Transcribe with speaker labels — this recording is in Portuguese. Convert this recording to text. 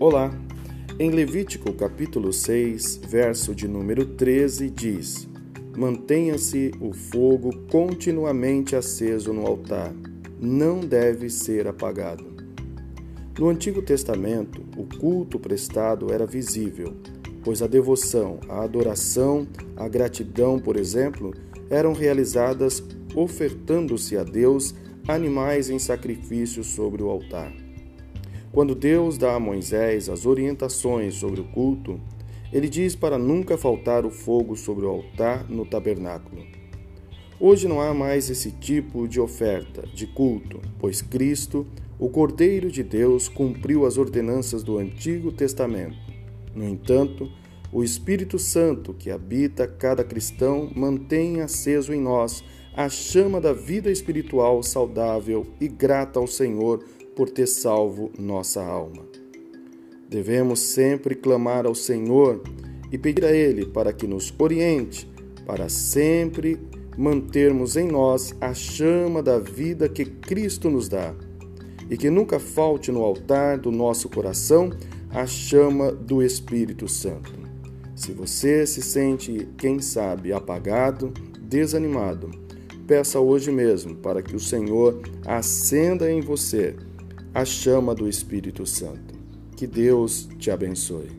Speaker 1: Olá! Em Levítico capítulo 6, verso de número 13, diz: Mantenha-se o fogo continuamente aceso no altar, não deve ser apagado. No Antigo Testamento, o culto prestado era visível, pois a devoção, a adoração, a gratidão, por exemplo, eram realizadas ofertando-se a Deus animais em sacrifício sobre o altar. Quando Deus dá a Moisés as orientações sobre o culto, ele diz para nunca faltar o fogo sobre o altar no tabernáculo. Hoje não há mais esse tipo de oferta, de culto, pois Cristo, o Cordeiro de Deus, cumpriu as ordenanças do Antigo Testamento. No entanto, o Espírito Santo que habita cada cristão mantém aceso em nós a chama da vida espiritual saudável e grata ao Senhor por ter salvo nossa alma. Devemos sempre clamar ao Senhor e pedir a Ele para que nos oriente, para sempre mantermos em nós a chama da vida que Cristo nos dá e que nunca falte no altar do nosso coração a chama do Espírito Santo. Se você se sente, quem sabe, apagado, desanimado, peça hoje mesmo para que o Senhor acenda em você a chama do Espírito Santo. Que Deus te abençoe.